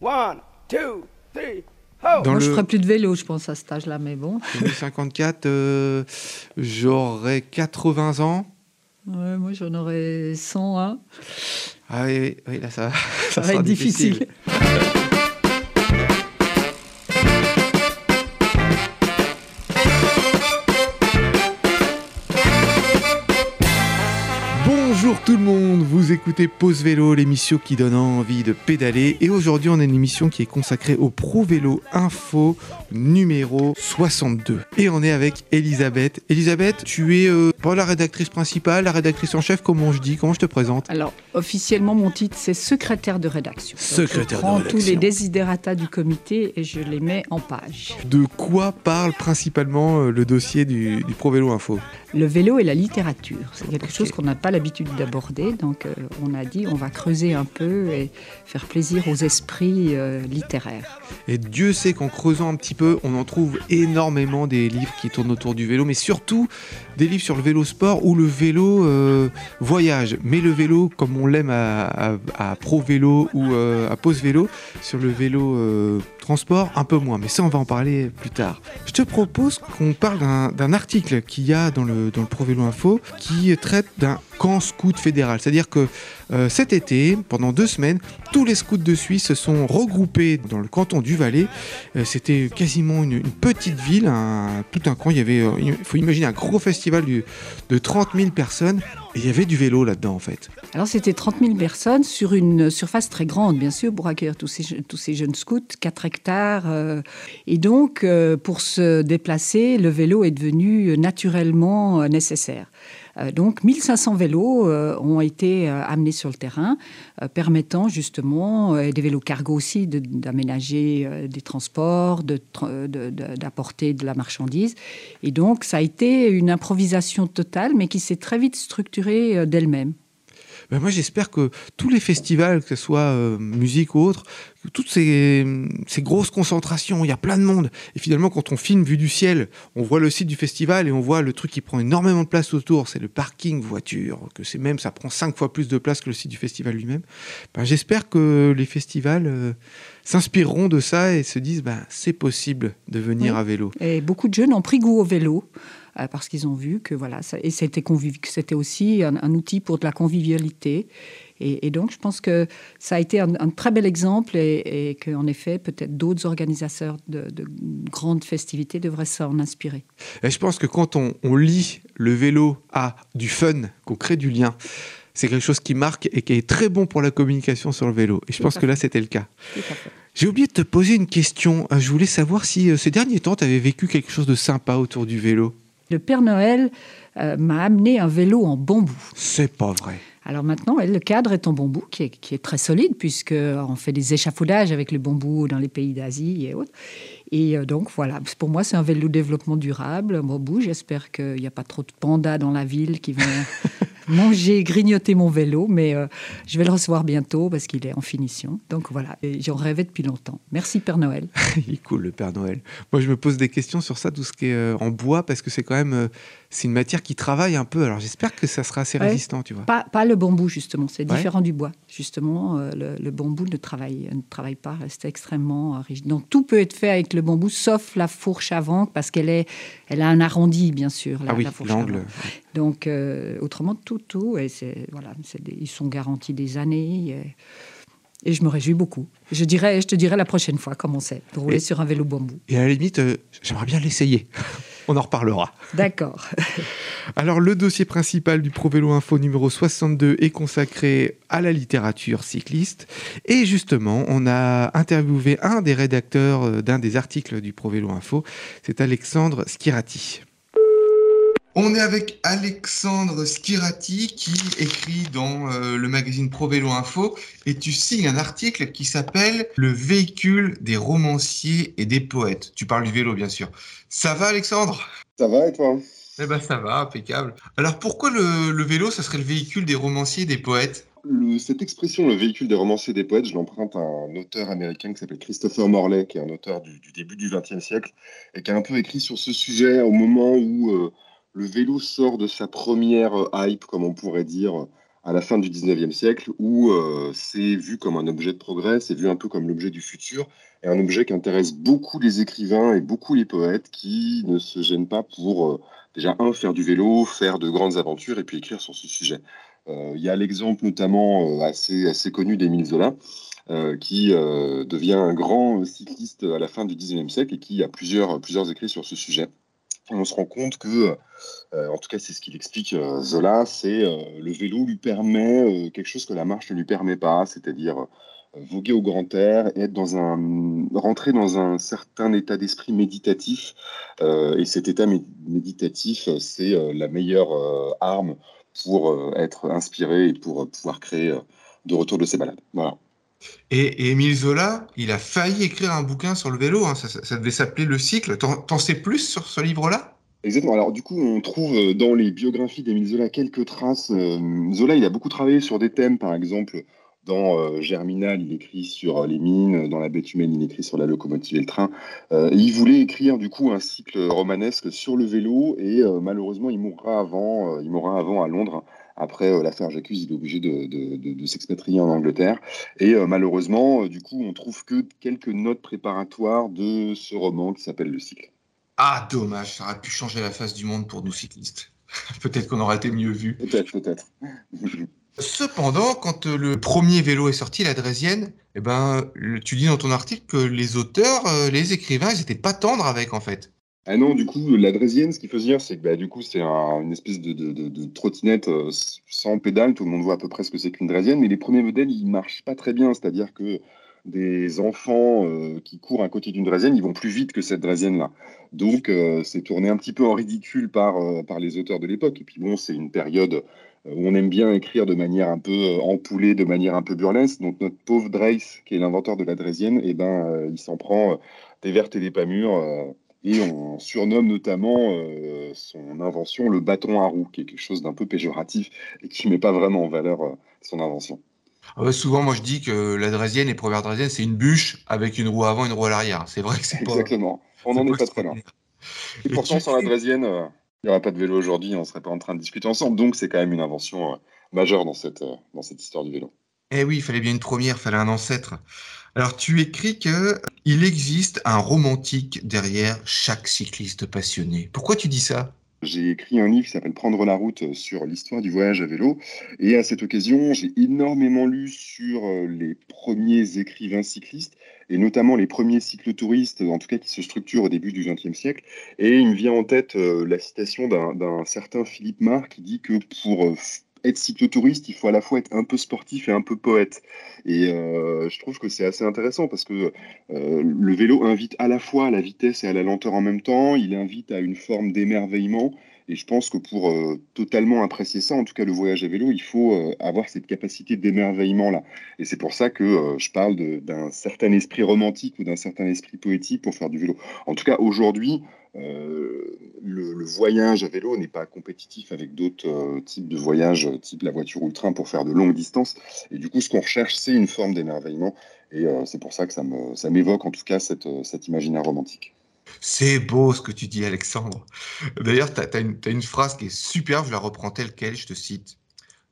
One, two, three, Dans Moi, le, je ferais plus de vélo, je pense, à cet âge-là, mais bon. 54, euh, j'aurais 80 ans. Ouais, moi, j'en aurais 101. Ah oui, oui, là, ça, Ça va sera être difficile. Bonjour tout le monde, vous écoutez Pause Vélo, l'émission qui donne envie de pédaler. Et aujourd'hui, on a une émission qui est consacrée au Pro Vélo Info numéro 62. Et on est avec Elisabeth. Elisabeth, tu es euh, pas la rédactrice principale, la rédactrice en chef, comment je dis Comment je te présente Alors, officiellement, mon titre, c'est secrétaire de rédaction. Donc, Secrétaire de je prends rédaction. tous les désidératas du comité et je les mets en page. De quoi parle principalement euh, le dossier du, du Pro Vélo Info? Le vélo et la littérature, c'est quelque chose qu'on n'a pas l'habitude d'aborder. Donc, euh, on a dit, on va creuser un peu et faire plaisir aux esprits euh, littéraires. Et Dieu sait qu'en creusant un petit peu, on en trouve énormément des livres qui tournent autour du vélo, mais surtout des livres sur le vélo sport ou le vélo euh, voyage. Mais le vélo, comme on l'aime à, Pro Vélo ou euh, à Pause Vélo, sur le vélo euh, transport, un peu moins. Mais ça, on va en parler plus tard. Je te propose qu'on parle d'un article qu'il y a dans le, dans Info qui traite d'un camp scout fédéral. C'est-à-dire que euh, cet été, pendant deux semaines, tous les scouts de Suisse se sont regroupés dans le canton du Valais. Euh, C'était quasiment une, petite ville, un- tout un camp. Il y avait, euh, il faut imaginer un gros festival de 30 000 personnes et il y avait du vélo là-dedans en fait. Alors, c'était 30 000 personnes sur une surface très grande, bien sûr, pour accueillir tous ces, jeunes scouts, 4 hectares. euh, et donc, euh, pour se déplacer, le vélo est devenu naturellement euh, nécessaire. Euh, donc, 1500 vélos ont été amenés sur le terrain, permettant justement, et des vélos cargo aussi, d'aménager des transports, tra- de- de- d'apporter de, la marchandise. Et donc, ça a été une improvisation totale, mais qui s'est très vite structurée d'elle-même. Ben moi j'espère que tous les festivals, que ce soit euh, musique ou autre, toutes ces, ces grosses concentrations, il y a plein de monde. Et finalement quand on filme vue du ciel, on voit le site du festival et on voit le truc qui prend énormément de place autour, c'est le parking voiture, que c'est même, ça prend cinq fois plus de place que le site du festival lui-même. Ben, j'espère que les festivals euh, s'inspireront de ça et se disent, ben, c'est possible de venir Oui. à vélo. Et beaucoup de jeunes ont pris goût au vélo euh, parce qu'ils ont vu que voilà, ça, et c'était aussi un, un outil pour de la convivialité. Et, et donc, je pense que ça a été un, un très bel exemple et, et qu'en effet, peut-être d'autres organisateurs de, de grandes festivités devraient s'en inspirer. Et je pense que quand on, on lit le vélo à du fun, qu'on crée du lien, c'est quelque chose qui marque et qui est très bon pour la communication sur le vélo. Et je Tout pense que là, c'était le cas. J'ai oublié de te poser une question. Euh, Je voulais savoir si euh, ces derniers temps, tu avais vécu quelque chose de sympa autour du vélo. Le Père Noël euh, m'a amené un vélo en bambou. C'est pas vrai. Alors maintenant, le cadre est en bambou, qui est, qui est très solide, puisqu'on fait des échafaudages avec le bambou dans les pays d'Asie et autres. Et euh, donc voilà, pour moi, c'est un vélo développement durable, bambou. J'espère qu'il n'y a pas trop de pandas dans la ville qui vont manger, grignoter mon vélo, mais euh, je vais le recevoir bientôt parce qu'il est en finition. Donc voilà, j'en rêvais depuis longtemps. Merci Père Noël. Il est cool, le Père Noël. Moi, je me pose des questions sur ça, tout ce qui est euh, en bois, parce que c'est quand même euh, c'est une matière qui travaille un peu. Alors, j'espère que ça sera assez Ouais. résistant, tu vois. Pas, pas le bambou, justement, c'est Ouais. différent du bois. Justement, le, le bambou ne travaille, ne travaille pas, reste extrêmement rigide. Donc tout peut être fait avec le bambou, sauf la fourche avant, parce qu'elle est, elle a un arrondi, bien sûr, la, ah oui, l'angle. Donc euh, autrement, tout, tout, et voilà, des- ils sont garantis des années. Et, et je me réjouis beaucoup. Je, dirais, je te dirai la prochaine fois comment c'est, de rouler Et- sur un vélo bambou. Et à la limite, euh, j'aimerais bien l'essayer. On en reparlera. D'accord. Alors, le dossier principal du Pro Vélo Info numéro 62 est consacré à la littérature cycliste. Et justement, on a interviewé un des rédacteurs euh, d'un des articles du Pro Vélo Info. C'est Alexandre Skirati. On est avec Alexandre Skirati qui écrit dans euh, le magazine Pro Vélo Info et tu signes un article qui s'appelle Le véhicule des romanciers et des poètes. Tu parles du vélo, bien sûr. Ça va, Alexandre? Ça va et toi? Eh ben ça va, impeccable. Alors pourquoi le, le vélo, ça serait le véhicule des romanciers et des poètes? Le- Cette expression, le véhicule des romanciers et des poètes, je l'emprunte à un auteur américain qui s'appelle Christopher Morley, qui est un auteur du, du début du XXe siècle, et qui a un peu écrit sur ce sujet au moment où euh, le vélo sort de sa première euh, hype, comme on pourrait dire, à la fin du 19e siècle où c'est vu comme un objet de progrès, c'est vu un peu comme l'objet du futur, et un objet qui intéresse beaucoup les écrivains et beaucoup les poètes qui ne se gênent pas pour, déjà, un, faire du vélo, faire de grandes aventures et puis écrire sur ce sujet. Il y a l'exemple notamment assez, assez connu d'Émile Zola, euh, qui euh, devient un grand cycliste à la fin du XIXe siècle et qui a plusieurs, plusieurs écrits sur ce sujet. On se rend compte que, euh, en tout cas c'est ce qu'il explique Zola, c'est le vélo lui permet quelque chose que la marche ne lui permet pas, c'est-à-dire voguer au grand air, être dans un, rentrer dans un certain état d'esprit méditatif. et cet état méditatif, c'est la meilleure arme pour être inspiré et pour pouvoir créer de retour de ses balades. Voilà. Et, Émile Zola, il a failli écrire un bouquin sur le vélo. Hein. Ça, devait s'appeler Le Cycle. T'en sais plus sur ce livre-là? Exactement. Alors du coup, on trouve euh, dans les biographies d'Émile Zola quelques traces. Euh, Zola, il a beaucoup travaillé sur des thèmes, par exemple, dans euh, Germinal, il écrit sur les mines, dans La bête humaine, il écrit sur la locomotive et le train. il voulait écrire du coup un cycle romanesque sur le vélo et malheureusement, il mourra avant, il mourra avant à Londres après euh, l'affaire J'accuse, il est obligé de, s'expatrier en Angleterre. Et euh, malheureusement, euh, du coup, on trouve que quelques notes préparatoires de ce roman qui s'appelle Le Cycle. Ah, dommage, ça aurait pu changer la face du monde pour nous cyclistes. peut-être qu'on aurait été mieux vus. Peut-être, peut-être. Cependant, quand le premier vélo est sorti, la Drésienne, eh ben, tu dis dans ton article que les auteurs, les écrivains, ils n'étaient pas tendres avec, en fait. Ah non, du coup, la Drésienne, ce qu'il faut dire, c'est que bah, du coup, c'est une espèce de, trottinette euh, sans pédale. Tout le monde voit à peu près ce que c'est qu'une Drésienne, mais les premiers modèles, ils marchent pas très bien. C'est-à-dire que des enfants euh, qui courent à côté d'une Drésienne, ils vont plus vite que cette Drésienne-là. Donc, euh, c'est tourné un petit peu en ridicule par, par les auteurs de l'époque. Et puis bon, c'est une période où on aime bien écrire de manière un peu empoulée, de manière un peu burlesque. Donc, notre pauvre Dreis, qui est l'inventeur de la Drésienne, eh ben, il s'en prend des vertes et des pas mûres et on surnomme notamment euh, son invention le bâton à roue, qui est quelque chose d'un peu péjoratif et qui ne met pas vraiment en valeur euh, son invention. Ah souvent, moi je dis que la drésienne, les premières drésiennes, c'est une bûche avec une roue avant et une roue à l'arrière. C'est vrai que c'est pas. Exactement. On n'en est pas très loin. Et pourtant, sans la drésienne, euh, il n'y aurait pas de vélo aujourd'hui, on ne serait pas en train de discuter ensemble. Donc, c'est quand même une invention majeure dans cette, dans cette histoire du vélo. Eh oui, il fallait bien une première, il fallait un ancêtre. Alors, tu écris que il existe un romantique derrière chaque cycliste passionné. Pourquoi tu dis ça? J'ai écrit un livre qui s'appelle Prendre la route sur l'histoire du voyage à vélo. Et à cette occasion, j'ai énormément lu sur euh, les premiers écrivains cyclistes, et notamment les premiers cyclotouristes, en tout cas qui se structurent au début du XXe siècle. Et il me vient en tête euh, la citation d'un certain Philippe Marc qui dit que pour euh, être cyclotouriste, il faut à la fois être un peu sportif et un peu poète. Et euh, je trouve que c'est assez intéressant parce que euh, le vélo invite à la fois à la vitesse et à la lenteur en même temps. Il invite à une forme d'émerveillement. Et je pense que pour euh, totalement apprécier ça, en tout cas le voyage à vélo, il faut avoir cette capacité d'émerveillement-là. Et c'est pour ça que je parle d'un certain esprit romantique ou d'un certain esprit poétique pour faire du vélo. En tout cas, aujourd'hui, euh, le, voyage à vélo n'est pas compétitif avec d'autres euh, types de voyages, type la voiture ou le train, pour faire de longues distances. Et du coup, ce qu'on recherche, c'est une forme d'émerveillement. Et euh, c'est pour ça que ça, me, ça m'évoque en tout cas cette, cet imaginaire romantique. C'est beau ce que tu dis, Alexandre. D'ailleurs, tu as, une phrase qui est super, je la reprends telle quelle, je te cite.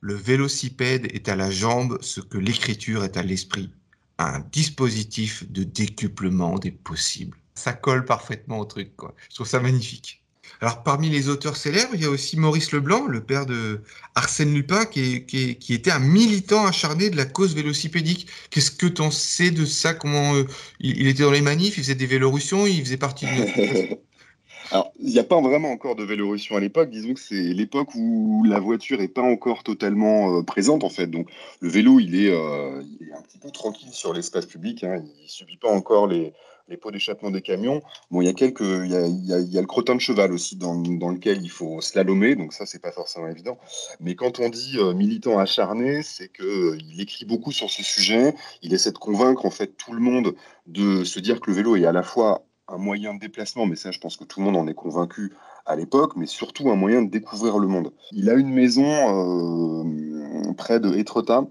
Le vélocipède est à la jambe ce que l'écriture est à l'esprit, un dispositif de décuplement des possibles ça colle parfaitement au truc. Quoi. Je trouve ça magnifique. Alors, parmi les auteurs célèbres, il y a aussi Maurice Leblanc, le père de Arsène Lupin, qui, qui, était un militant acharné de la cause vélocipédique. Qu'est-ce que tu en sais de ça? Comment euh, il, était dans les manifs, il faisait des vélorussions, il faisait partie de. Alors, il n'y a pas vraiment encore de vélorussion à l'époque. Disons que c'est l'époque où la voiture n'est pas encore totalement euh, présente, en fait. Donc, le vélo, il est, euh, il est un petit peu tranquille sur l'espace public. Hein. Il ne subit pas encore les, les pots d'échappement des camions. Bon, il y a quelques, il y a, y a, le crottin de cheval aussi dans, dans, lequel il faut slalomer, donc ça c'est pas forcément évident. Mais quand on dit euh, militant acharné, c'est que euh, il écrit beaucoup sur ce sujet. Il essaie de convaincre en fait tout le monde de se dire que le vélo est à la fois un moyen de déplacement, mais ça je pense que tout le monde en est convaincu à l'époque, mais surtout un moyen de découvrir le monde. Il a une maison euh, près de Etretat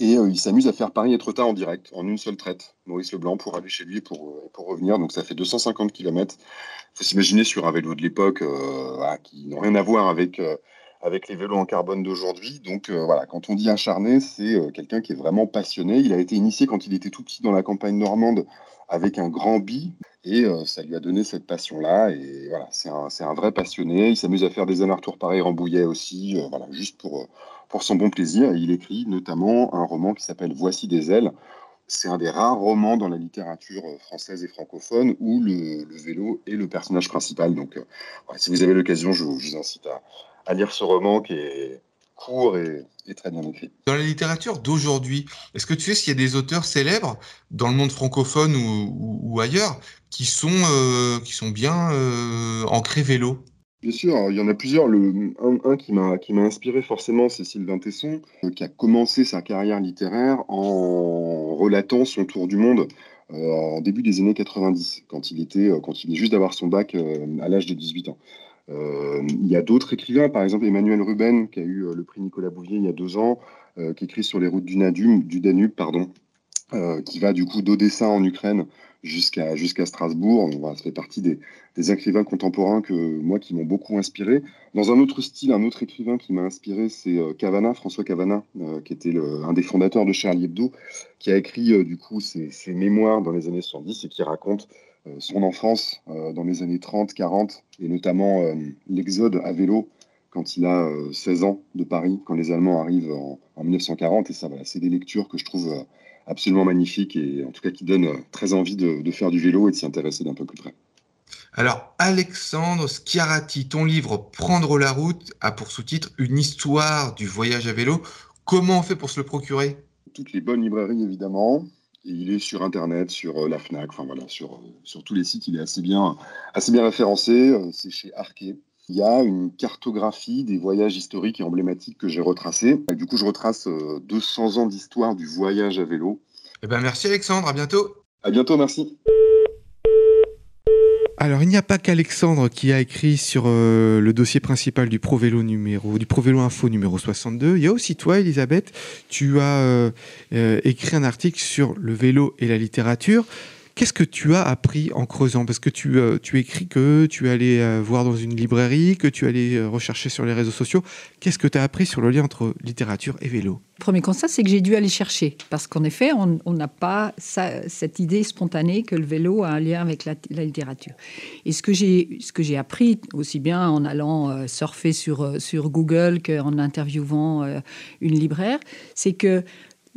et euh, il s'amuse à faire Paris-Etretat en direct, en une seule traite, Maurice Leblanc, pour aller chez lui et pour, euh, pour revenir. Donc ça fait 250 km. Il faut s'imaginer sur un vélo de l'époque euh, qui n'a rien à voir avec, avec les vélos en carbone d'aujourd'hui. Donc voilà, quand on dit acharné, c'est quelqu'un qui est vraiment passionné. Il a été initié quand il était tout petit dans la campagne normande avec un grand bi. Et ça lui a donné cette passion-là. Et voilà, c'est un, un, vrai passionné. Il s'amuse à faire des allers-retours pareils Rambouillet aussi, voilà, juste pour, pour son bon plaisir. Il écrit notamment un roman qui s'appelle Voici des ailes, c'est un des rares romans dans la littérature euh, française et francophone où le, vélo est le personnage principal. Donc, euh, si vous avez l'occasion, je, vous incite à, lire ce roman qui est court et, très bien écrit. Dans la littérature d'aujourd'hui, est-ce que tu sais s'il y a des auteurs célèbres dans le monde francophone ou, ailleurs qui sont, euh, qui sont bien ancrés vélo? Bien sûr, il y en a plusieurs. Un, qui m'a inspiré forcément, c'est Sylvain Tesson, euh, qui a commencé sa carrière littéraire en relatant son tour du monde euh, en début des années 90, quand il, était, euh, quand il venait juste d'avoir son bac à l'âge de 18 ans. il y a d'autres écrivains, par exemple Emmanuel Ruben, qui a eu le prix Nicolas Bouvier il y a deux ans, qui écrit sur les routes du, du Danube, pardon, qui va du coup d'Odessa en Ukraine jusqu'à jusqu'à Strasbourg. ça fait partie des, écrivains contemporains que moi qui m'ont beaucoup inspiré. Dans un autre style, un autre écrivain qui m'a inspiré, c'est euh, Cavana, François Cavana, euh, qui était un des fondateurs de Charlie Hebdo, qui a écrit euh, du coup ses, mémoires dans les années 70 et qui raconte son enfance dans les années 30, 40 et notamment l'exode à vélo quand il a 16 ans de Paris, quand les Allemands arrivent en, en 1940. Et ça, voilà, c'est des lectures que je trouve absolument magnifique et en tout cas qui donne euh, très envie de, faire du vélo et de s'y intéresser d'un peu plus près. Alors, Alexandre Schiarati, ton livre Prendre la route a pour sous-titre Une histoire du voyage à vélo. Comment on fait pour se le procurer? Toutes les bonnes librairies, évidemment. il est sur Internet, sur euh, la FNAC, enfin voilà, sur, euh, sur tous les sites, il est assez bien, assez bien référencé. C'est chez Arquet. Il y a une cartographie des voyages historiques et emblématiques que j'ai retracés. Du coup, je retrace 200 euh, ans d'histoire du voyage à vélo. Eh ben, merci Alexandre, à bientôt. À bientôt, merci. Alors, il n'y a pas qu'Alexandre qui a écrit sur euh, le dossier principal du Pro Vélo numéro, du Pro Vélo Info numéro 62. Il y a aussi toi, Elisabeth. Tu as euh, écrit un article sur le vélo et la littérature. Qu'est-ce que tu as appris en creusant? Parce que tu, euh, tu écris que tu allais euh, voir dans une librairie, que tu allais euh, rechercher sur les réseaux sociaux. Qu'est-ce que tu as appris sur le lien entre littérature et vélo? Premier constat, c'est que j'ai dû aller chercher. Parce qu'en effet, on n'a pas cette idée spontanée que le vélo a un lien avec la, littérature. Et ce que j'ai appris, aussi bien en allant surfer sur, sur Google qu'en interviewant une libraire, c'est que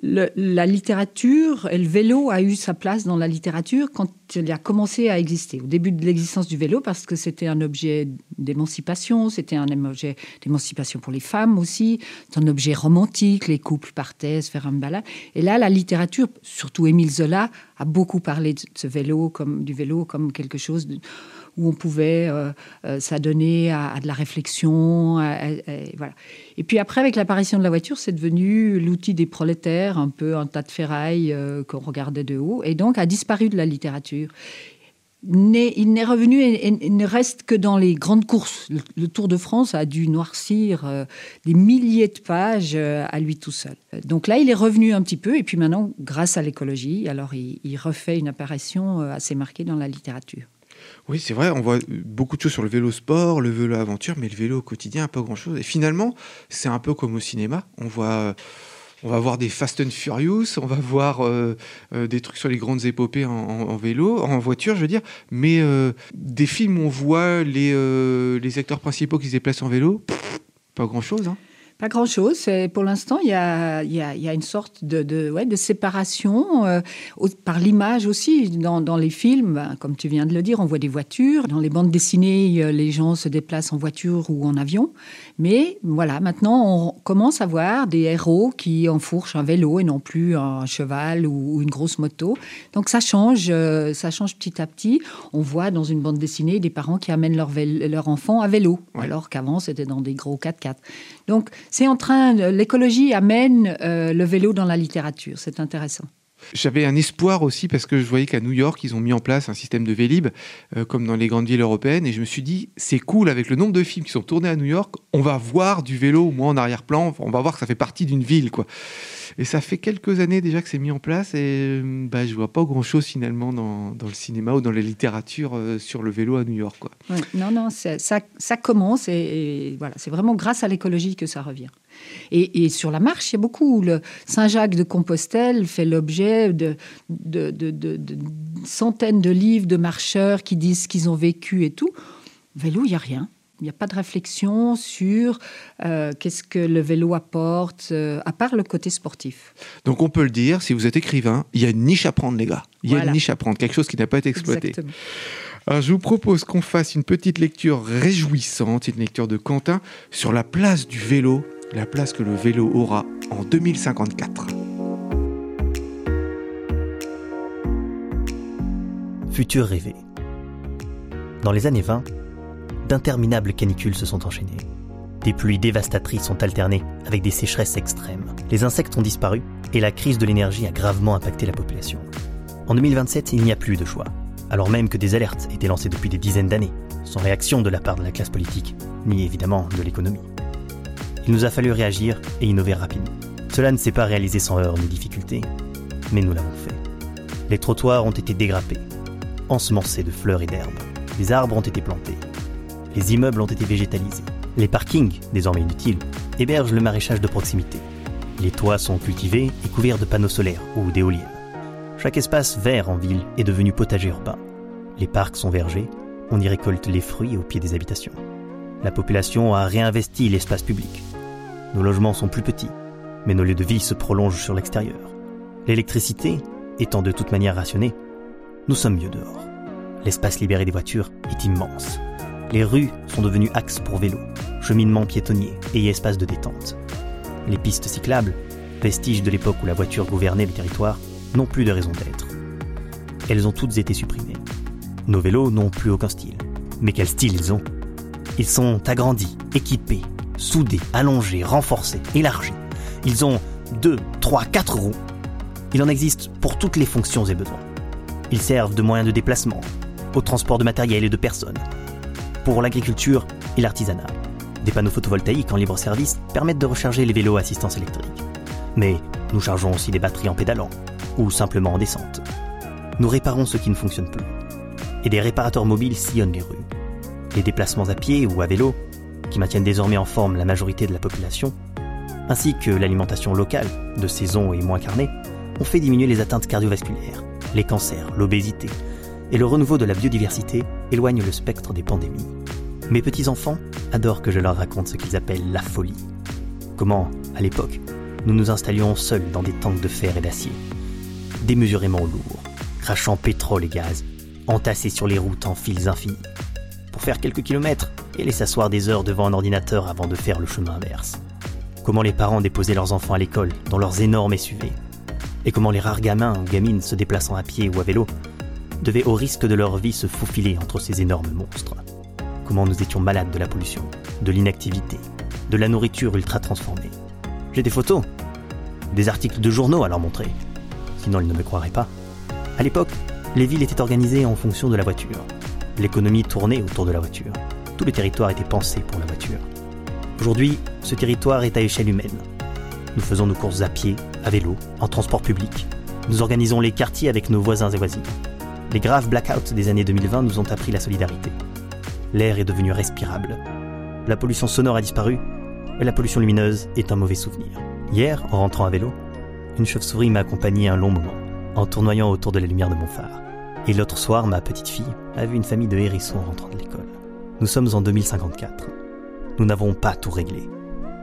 la littérature le vélo a eu sa place dans la littérature quand il a commencé à exister, au début de l'existence du vélo, parce que c'était un objet d'émancipation, c'était un objet d'émancipation pour les femmes aussi, c'est un objet romantique, les couples partaient se faire un balade. Et là, la littérature, surtout Émile Zola, a beaucoup parlé de ce vélo comme du vélo comme quelque chose où on pouvait euh, euh, s'adonner à, de la réflexion. Et puis après, avec l'apparition de la voiture, c'est devenu l'outil des prolétaires, un peu un tas de ferraille euh, qu'on regardait de haut, et donc a disparu de la littérature. Il n'est revenu et, ne reste que dans les grandes courses. Le, Tour de France a dû noircir des milliers de pages à lui tout seul. Donc là, il est revenu un petit peu, et puis maintenant, grâce à l'écologie, alors il refait une apparition assez marquée dans la littérature. Oui, c'est vrai, on voit beaucoup de choses sur le vélo sport, le vélo aventure, mais le vélo au quotidien, pas grand-chose. Et finalement, c'est un peu comme au cinéma. On voit, on va voir des Fast and Furious, on va voir euh, euh, des trucs sur les grandes épopées en, vélo, en voiture, je veux dire. Mais euh, des films où on voit les, acteurs principaux qui se déplacent en vélo, pas grand-chose. Hein. Pas grand-chose. Pour l'instant, il y a, y, a, y a, une sorte de, de, ouais, de séparation euh, par l'image aussi. Dans, dans, les films, ben, comme tu viens de le dire, on voit des voitures. Dans les bandes dessinées, les gens se déplacent en voiture ou en avion. Mais voilà, maintenant, on commence à voir des héros qui enfourchent un vélo et non plus un cheval ou, une grosse moto. Donc ça change, euh, ça change petit à petit. On voit dans une bande dessinée des parents qui amènent leur, leur enfant à vélo, alors qu'avant, c'était dans des gros 4x4. Donc c'est en train, l'écologie amène euh, le vélo dans la littérature, c'est intéressant. J'avais un espoir aussi parce que je voyais qu'à New York, ils ont mis en place un système de Vélib, euh, comme dans les grandes villes européennes, et je me suis dit, c'est cool, avec le nombre de films qui sont tournés à New York, on va voir du vélo, au moins en arrière-plan, on va voir que ça fait partie d'une ville, quoi. Et ça fait quelques années déjà que c'est mis en place et bah, je vois pas grand-chose finalement dans, le cinéma ou dans la littérature euh, sur le vélo à New York. Quoi. non, non, ça, ça, commence et, voilà, c'est vraiment grâce à l'écologie que ça revient. Et, et, sur la marche, il y a beaucoup. Le Saint-Jacques de Compostelle fait l'objet de, de, de, de, centaines de livres de marcheurs qui disent ce qu'ils ont vécu et tout. Vélo, il n'y a rien. Il n'y a pas de réflexion sur euh, qu'est-ce que le vélo apporte, euh, à part le côté sportif. Donc on peut le dire, si vous êtes écrivain, il y a une niche à prendre, les gars. Il y a une niche à prendre, quelque chose qui n'a pas été exploité. Alors je vous propose qu'on fasse une petite lecture réjouissante, une lecture de Quentin sur la place du vélo, la place que le vélo aura en 2054. Futur rêvé. Dans les années 20, d'interminables canicules se sont enchaînées. Des pluies dévastatrices sont alternées avec des sécheresses extrêmes. Les insectes ont disparu et la crise de l'énergie a gravement impacté la population. En 2027, il n'y a plus de choix, alors même que des alertes étaient lancées depuis des dizaines d'années, sans réaction de la part de la classe politique, ni évidemment de l'économie. Il nous a fallu réagir et innover rapidement. Cela ne s'est pas réalisé sans heurts ni difficultés, mais nous l'avons fait. Les trottoirs ont été dégrappés, ensemencés de fleurs et d'herbes. Les arbres ont été plantés, les immeubles ont été végétalisés. Les parkings, désormais inutiles, hébergent le maraîchage de proximité. Les toits sont cultivés et couverts de panneaux solaires ou d'éoliennes. Chaque espace vert en ville est devenu potager urbain. Les parcs sont vergers, on y récolte les fruits au pied des habitations. La population a réinvesti l'espace public. Nos logements sont plus petits, mais nos lieux de vie se prolongent sur l'extérieur. L'électricité étant de toute manière rationnée, nous sommes mieux dehors. L'espace libéré des voitures est immense. Les rues sont devenues axes pour vélos, cheminements piétonniers et espaces de détente. Les pistes cyclables, vestiges de l'époque où la voiture gouvernait le territoire, n'ont plus de raison d'être. Elles ont toutes été supprimées. Nos vélos n'ont plus aucun style. Mais quel style ils ont? Ils sont agrandis, équipés, soudés, allongés, renforcés, élargis. Ils ont 2, 3, 4 roues. Il en existe pour toutes les fonctions et besoins. Ils servent de moyen de déplacement, au transport de matériel et de personnes, pour l'agriculture et l'artisanat. Des panneaux photovoltaïques en libre service permettent de recharger les vélos à assistance électrique. Mais nous chargeons aussi des batteries en pédalant, ou simplement en descente. Nous réparons ce qui ne fonctionne plus. Et des réparateurs mobiles sillonnent les rues. Les déplacements à pied ou à vélo, qui maintiennent désormais en forme la majorité de la population, ainsi que l'alimentation locale, de saison et moins carnée, ont fait diminuer les atteintes cardiovasculaires, les cancers, l'obésité, et le renouveau de la biodiversité éloigne le spectre des pandémies. Mes petits-enfants adorent que je leur raconte ce qu'ils appellent la folie. Comment, à l'époque, nous nous installions seuls dans des tanks de fer et d'acier, démesurément lourds, crachant pétrole et gaz, entassés sur les routes en fils infinis, pour faire quelques kilomètres et les s'asseoir des heures devant un ordinateur avant de faire le chemin inverse. Comment les parents déposaient leurs enfants à l'école dans leurs énormes SUV, et comment les rares gamins ou gamines se déplaçant à pied ou à vélo devaient au risque de leur vie se faufiler entre ces énormes monstres. Comment nous étions malades de la pollution, de l'inactivité, de la nourriture ultra transformée. J'ai des photos, des articles de journaux à leur montrer. Sinon, ils ne me croiraient pas. À l'époque, les villes étaient organisées en fonction de la voiture. L'économie tournait autour de la voiture. Tout le territoire était pensé pour la voiture. Aujourd'hui, ce territoire est à échelle humaine. Nous faisons nos courses à pied, à vélo, en transport public. Nous organisons les quartiers avec nos voisins et voisines. Les graves blackouts des années 2020 nous ont appris la solidarité. L'air est devenu respirable. La pollution sonore a disparu, mais la pollution lumineuse est un mauvais souvenir. Hier, en rentrant à vélo, une chauve-souris m'a accompagné un long moment, en tournoyant autour de la lumière de mon phare. Et l'autre soir, ma petite fille a vu une famille de hérissons rentrant de l'école. Nous sommes en 2054. Nous n'avons pas tout réglé,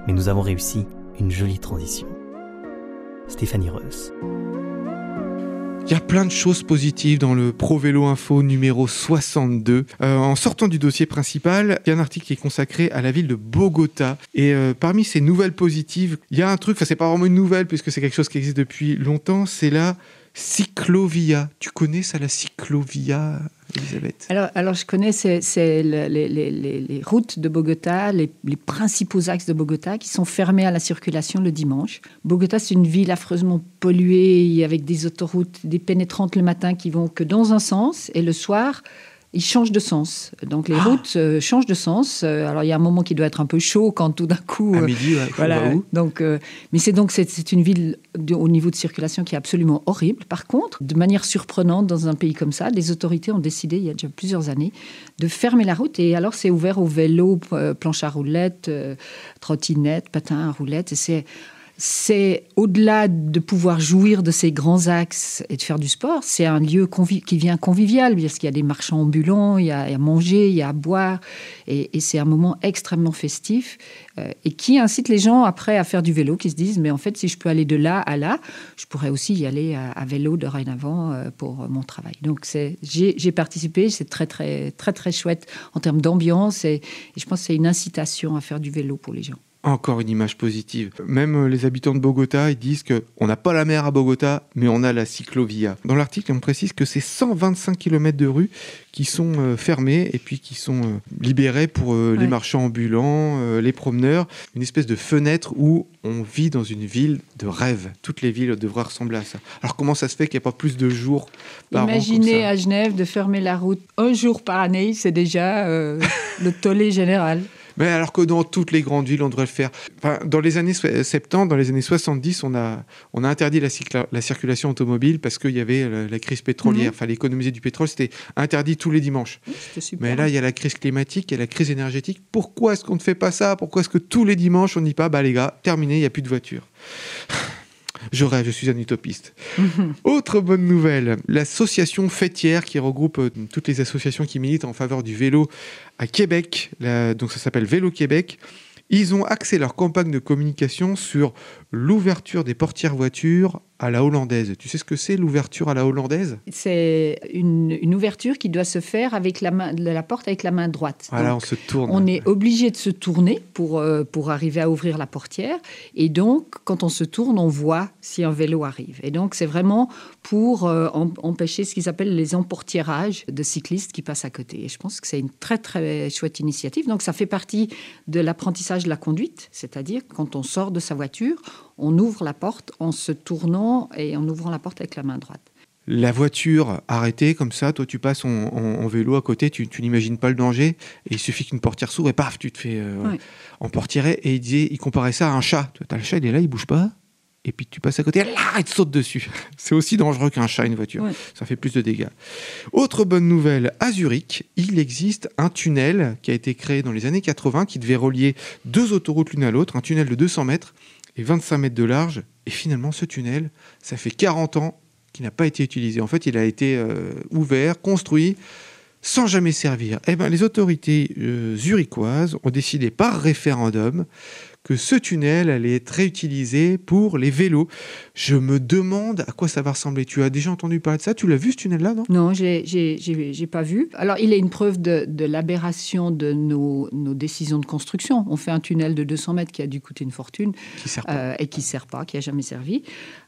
mais nous avons réussi une jolie transition. Stéphanie Reuss. Il y a plein de choses positives dans le Pro Vélo Info numéro 62. Euh, en sortant du dossier principal, il y a un article qui est consacré à la ville de Bogota. Et euh, parmi ces nouvelles positives, il y a un truc, enfin c'est pas vraiment une nouvelle puisque c'est quelque chose qui existe depuis longtemps, c'est la Cyclovia. Tu connais ça, la cyclovia, Alors, alors, je connais, les, routes de Bogota, les, principaux axes de Bogota qui sont fermés à la circulation le dimanche. Bogota, c'est une ville affreusement polluée, avec des autoroutes, des pénétrantes le matin qui vont que dans un sens, et le soir, il change de sens. Donc les ah. routes euh, changent de sens. Euh, alors il y a un moment qui doit être un peu chaud quand tout d'un coup. À euh, midi, voilà. Donc, mais c'est donc c'est une ville au niveau de circulation qui est absolument horrible. Par contre, de manière surprenante dans un pays comme ça, les autorités ont décidé il y a déjà plusieurs années de fermer la route et alors c'est ouvert aux vélos, planches à roulettes, trottinettes, patins à roulettes. Et c'est c'est au-delà de pouvoir jouir de ces grands axes et de faire du sport, c'est un lieu qui vient convivial, parce qu'il y a des marchands ambulants, il y a à manger, il y a à boire, et, c'est un moment extrêmement festif euh, et qui incite les gens après à faire du vélo, qui se disent mais en fait si je peux aller de là à là, je pourrais aussi y aller à, vélo dorénavant euh, pour mon travail. Donc j'ai participé, c'est très très très très chouette en termes d'ambiance et je pense que c'est une incitation à faire du vélo pour les gens encore une image positive. Même euh, les habitants de Bogota, ils disent qu'on n'a pas la mer à Bogota, mais on a la cyclovia. Dans l'article, on précise que c'est 125 km de rues qui sont euh, fermées et puis qui sont euh, libérées pour les marchands ambulants, les promeneurs. Une espèce de fenêtre où on vit dans une ville de rêve. Toutes les villes devraient ressembler à ça. Alors comment ça se fait qu'il n'y a pas plus de jours par Imaginez à Genève de fermer la route un jour par année, c'est déjà le tollé général. Mais alors que dans toutes les grandes villes, on devrait le faire. Enfin, dans les années 70, dans les années 70, on a, on a interdit la, la circulation automobile parce qu'il y avait la, crise pétrolière. Mhm. Enfin, l'économiser du pétrole, c'était interdit tous les dimanches. Mais là, il y a la crise climatique, il y a la crise énergétique. Pourquoi est-ce qu'on ne fait pas ça? Pourquoi est-ce que tous les dimanches, on ne dit pas, bah les gars, terminé, il n'y a plus de voitures je rêve, je suis un utopiste. Autre bonne nouvelle, l'association fêtière qui regroupe euh, toutes les associations qui militent en faveur du vélo à Québec, donc ça s'appelle Vélo Québec, ils ont axé leur campagne de communication sur l'ouverture des portières voitures à la hollandaise. Tu sais ce que c'est l'ouverture à la hollandaise? C'est une, ouverture qui doit se faire avec la, main, la porte avec la main droite. Voilà, on se tourne. On est obligé de se tourner pour, euh, pour arriver à ouvrir la portière. Et donc, quand on se tourne, on voit si un vélo arrive. Et donc, c'est vraiment pour euh, empêcher ce qu'ils appellent les emportiérages de cyclistes qui passent à côté. Et je pense que c'est une très, très chouette initiative. Donc, ça fait partie de l'apprentissage de la conduite, c'est-à-dire quand on sort de sa voiture, on ouvre la porte en se tournant et en ouvrant la porte avec la main droite. La voiture arrêtée comme ça, toi tu passes en, vélo à côté, tu, n'imagines pas le danger, et il suffit qu'une portière s'ouvre et paf, tu te fais euh, en portière. Et il disait, il comparait ça à un chat. As le chat, il est là, il bouge pas, et puis tu passes à côté, là, il te saute dessus. C'est aussi dangereux qu'un chat, une voiture. Ça fait plus de dégâts. Autre bonne nouvelle, à Zurich, il existe un tunnel qui a été créé dans les années 80 qui devait relier deux autoroutes l'une à l'autre, un tunnel de 200 mètres et 25 mètres de large. Et finalement, ce tunnel, ça fait 40 ans qu'il n'a pas été utilisé. En fait, il a été euh, ouvert, construit, sans jamais servir. Eh ben, les autorités euh, zurichoises ont décidé par référendum que ce tunnel allait être réutilisé pour les vélos. Je me demande à quoi ça va ressembler. Tu as déjà entendu parler de ça? Tu l'as vu ce tunnel-là, non? Non, j'ai pas vu. Alors, il est une preuve de, l'aberration de nos, décisions de construction. On fait un tunnel de 200 mètres qui a dû coûter une fortune euh, et qui ne sert pas, qui n'a jamais servi.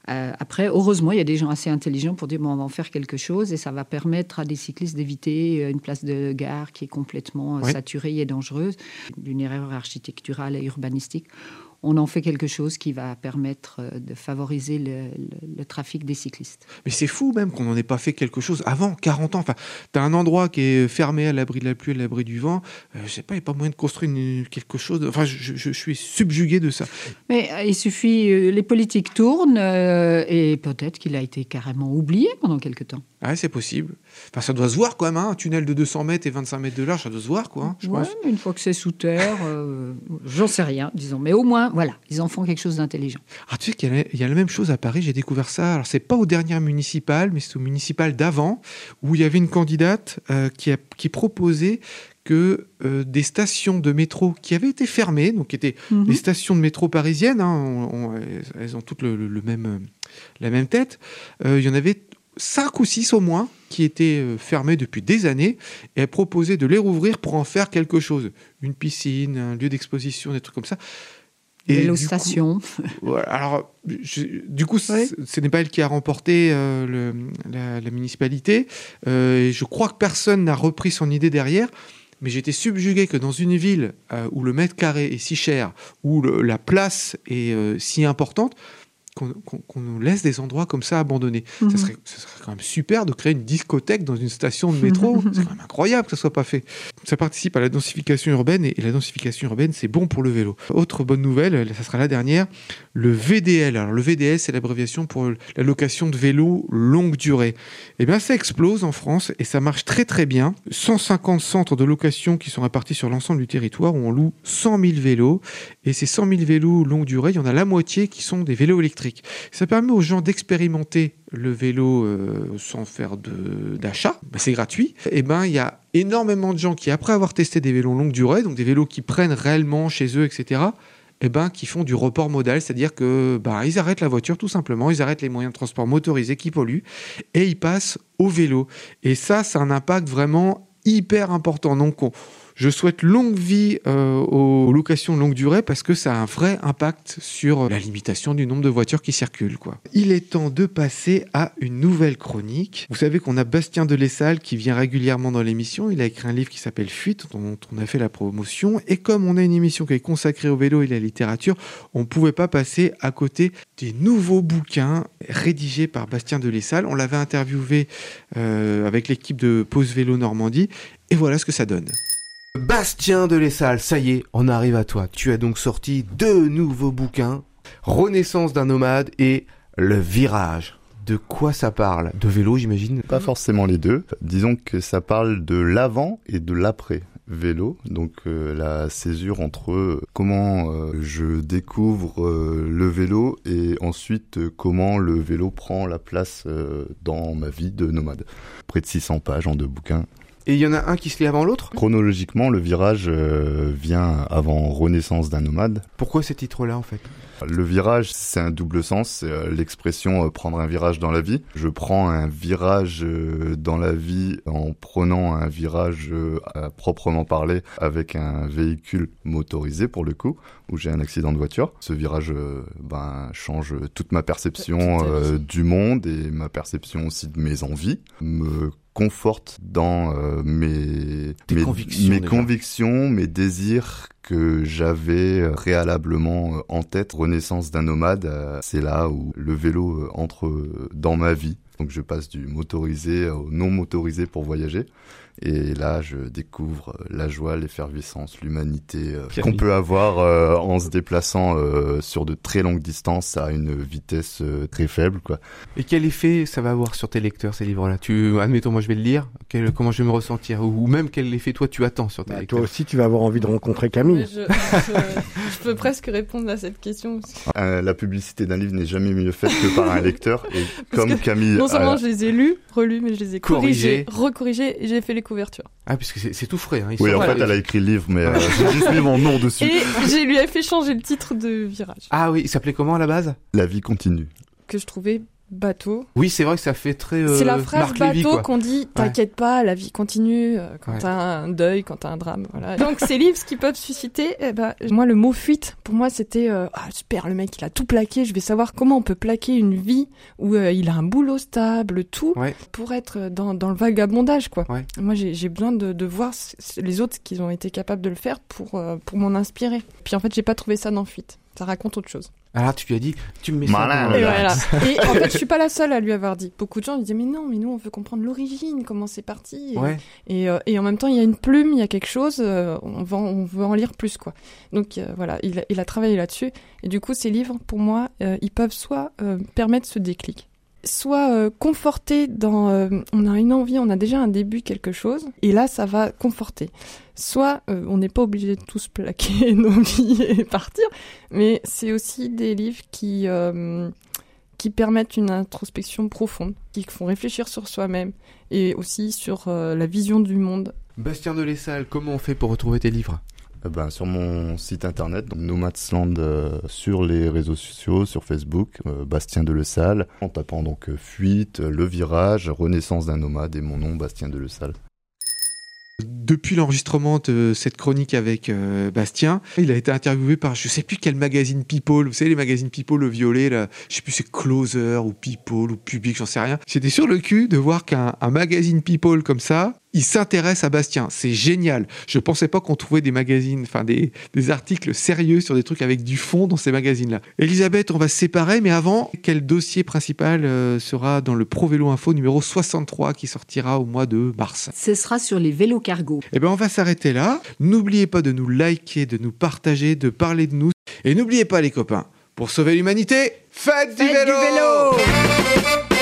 Euh, après, heureusement, il y a des gens assez intelligents pour dire bon, on va en faire quelque chose et ça va permettre à des cyclistes d'éviter euh, une place de gare qui est complètement saturée et dangereuse, d'une erreur architecturale et urbanistique on en fait quelque chose qui va permettre euh, de favoriser le, trafic des cyclistes. Mais c'est fou même qu'on n'en ait pas fait quelque chose avant, 40 ans. Enfin, tu as un endroit qui est fermé à l'abri de la pluie, à l'abri du vent. Je euh, je sais pas, il n'y a pas moyen de construire quelque chose. Enfin, je, suis subjugué de ça. Mais euh, il suffit, les politiques tournent et peut-être qu'il a été carrément oublié pendant quelque temps. Ah, c'est possible. Enfin, ça doit se voir quand même, hein. un tunnel de 200 mètres et 25 mètres de large, ça doit se voir, quoi. Hein, je pense. une fois que c'est sous terre, j'en sais rien, disons. Mais au moins, voilà, ils en font quelque chose d'intelligent. Ah, tu sais qu'il y, a la même chose à Paris, j'ai découvert ça. Alors, c'est pas au dernier municipal, mais c'est au municipal d'avant, où il y avait une candidate euh, qui, a, qui proposait que euh, des stations de métro qui avaient été fermées, donc qui étaient les stations de métro parisiennes, hein, elles ont toutes le, même, euh, la même tête, il y en avait cinq ou six au moins qui étaient fermées depuis des années et elle proposait de les rouvrir pour en faire quelque chose. Une piscine, un lieu d'exposition, des trucs comme ça Et Vélo du coup- station. Alors, je- du coup, ce n'est pas elle qui a remporté euh, le- la, la municipalité. Euh, et je crois que personne n'a repris son idée derrière. Mais j'étais subjugué que dans une ville euh, où le mètre carré est si cher, où le- la place est euh, si importante, qu'on nous laisse des endroits comme ça abandonnés. Mhm. Ça, serait, ça serait quand même super de créer une discothèque dans une station de métro. c'est quand même incroyable que ça soit pas fait. Ça participe à la densification urbaine et, et la densification urbaine, c'est bon pour le vélo. Autre bonne nouvelle, ça sera la dernière, le VDL. Alors le VDL, c'est l'abréviation pour la location de vélos longue durée. Eh bien, ça explose en France et ça marche très très bien. 150 centres de location qui sont répartis sur l'ensemble du territoire où on loue 100 000 vélos. Et ces 100 000 vélos longue durée, il y en a la moitié qui sont des vélos électriques. Ça permet aux gens d'expérimenter le vélo euh, sans faire d'achat. Ben, c'est gratuit. Et ben, il y a énormément de gens qui, après avoir testé des vélos longue durée, donc des vélos qui prennent réellement chez eux, etc., eh ben, qui font du report modal, c'est-à-dire que ben, ils arrêtent la voiture tout simplement, ils arrêtent les moyens de transport motorisés qui polluent et ils passent au vélo. Et ça, c'est un impact vraiment hyper important. Donc, on- je souhaite longue vie euh, aux locations longue durée parce que ça a un vrai impact sur la limitation du nombre de voitures qui circulent. Il est temps de passer à une nouvelle chronique. Vous savez qu'on a Bastien Delessal qui vient régulièrement dans l'émission. Il a écrit un livre qui s'appelle Fuite, dont on a fait la promotion. Et comme on a une émission qui est consacrée au vélo et à la littérature, on ne pouvait pas passer à côté des nouveaux bouquins rédigés par Bastien Delessal. On l'avait interviewé euh, avec l'équipe de Pause Vélo Normandie. Et voilà ce que ça donne. Bastien de Lessal, ça y est, on arrive à toi. Tu as donc sorti deux nouveaux bouquins, Renaissance d'un nomade et Le Virage. De quoi ça parle De vélo, j'imagine Pas forcément les deux. Disons que ça parle de l'avant et de l'après vélo, donc euh, la césure entre euh, comment euh, je découvre le vélo et ensuite comment le vélo prend la place dans ma vie de nomade. Près de 600 pages en deux bouquins. Et il y en a un qui se lit avant l'autre Chronologiquement, le virage euh, vient avant Renaissance d'un nomade. Pourquoi ces titres-là en fait? Le virage, c'est un double sens, c'est euh, l'expression euh, prendre un virage dans la vie. Je prends un virage euh, dans la vie en prenant un virage euh, à proprement parler avec un véhicule motorisé pour le coup, où j'ai un accident de voiture. Ce virage euh, ben, change toute ma perception euh, du monde et ma perception aussi de mes envies, me conforte dans euh, mes, mes, convictions, mes convictions, mes désirs que j'avais euh, préalablement euh, en tête. Renaissance d'un nomade, euh, c'est là où le vélo entre dans ma vie. Donc je passe du motorisé au non motorisé pour voyager. Et là, je découvre euh, la joie, l'effervescence, l'humanité euh, qu'on peut avoir euh, en se déplaçant euh, sur de très longues distances à une vitesse euh, très faible. Quoi. Et quel effet ça va avoir sur tes lecteurs ces livres-là? Tu, admettons, moi je vais le lire. Quel- comment je vais me ressentir? Ou, ou même quel effet toi tu attends sur tes Bah, lecteurs? toi aussi, tu vas avoir envie de rencontrer Camille. Je, je- je peux presque répondre à cette question. aussi. Euh, la publicité d'un livre n'est jamais mieux faite que par un lecteur. Et Parce comme que Camille, Non seulement je les ai lus, relus, mais je les ai Corrigés. corrigés, recorrigés et j'ai fait les couvertures. Ah, puisque c'est tout frais. Hein, ils oui, sont en fait, les- elle a écrit le livre, mais euh, j'ai juste mis mon nom dessus. Et j'ai lui ai fait changer le titre de Virage, Ah oui, il s'appelait comment à la base? La vie continue. que je trouvais bateau. Oui, c'est vrai que ça fait très. euh, C'est la phrase Marc bateau qu'on dit t'inquiète pas, la vie continue euh, quand Ouais. t'as un deuil, quand t'as un drame. Voilà. Donc ces livres, ce qu'ils peuvent susciter, eh ben, moi le mot fuite, pour moi c'était euh, ah super, le mec il a tout plaqué, je vais savoir comment on peut plaquer une vie où euh, il a un boulot stable, tout, Ouais. pour être dans, dans le vagabondage quoi. Moi j'ai besoin de, de voir les autres qui ont été capables de le faire pour, pour m'en inspirer. Puis en fait j'ai pas trouvé ça dans fuite. Ça raconte autre chose. Alors tu lui as dit, tu me mets ça. Dans- Et Voilà. voilà. Et en fait, je suis pas la seule à lui avoir dit. Beaucoup de gens lui disaient mais non, mais nous on veut comprendre l'origine, comment c'est parti. Et, Ouais. et, euh, et en même temps, il y a une plume, il y a quelque chose. euh, on, va, on veut en lire plus quoi. Donc euh, voilà, il, a- il a travaillé là-dessus. Et du coup, ces livres, pour moi, euh, ils peuvent soit euh, permettre ce déclic, soit euh, conforter dans. euh, on a une envie, on a déjà un début quelque chose, et là, ça va conforter. Soit euh, on n'est pas obligé de tous plaquer nos vies et partir, mais c'est aussi des livres qui euh, qui permettent une introspection profonde, qui font réfléchir sur soi-même et aussi sur la vision du monde. Bastien de Lessal, comment on fait pour retrouver tes livres? Ben, sur mon site internet, donc Nomadsland euh, sur les réseaux sociaux, sur Facebook, euh, Bastien de Le Salle, en tapant donc euh, fuite, euh, le virage, renaissance d'un nomade et mon nom Bastien de Le Salle. Depuis l'enregistrement de cette chronique avec euh, Bastien, il a été interviewé par je sais plus quel magazine People, vous savez les magazines People le violet là, je sais plus c'est Closer ou People ou Public, j'en sais rien. J'étais sur le cul de voir qu'un magazine People comme ça, il s'intéresse à Bastien. C'est génial. Je pensais pas qu'on trouvait des magazines, enfin des, des, articles sérieux sur des trucs avec du fond dans ces magazines-là. Elisabeth, on va se séparer, mais avant, quel dossier principal euh, sera dans le Pro Vélo Info numéro 63 qui sortira au mois de mars? Ce sera sur les vélos cargo. Eh bien, on va s'arrêter là. N'oubliez pas de nous liker, de nous partager, de parler de nous. Et n'oubliez pas, les copains, pour sauver l'humanité, faites, du vélo, du vélo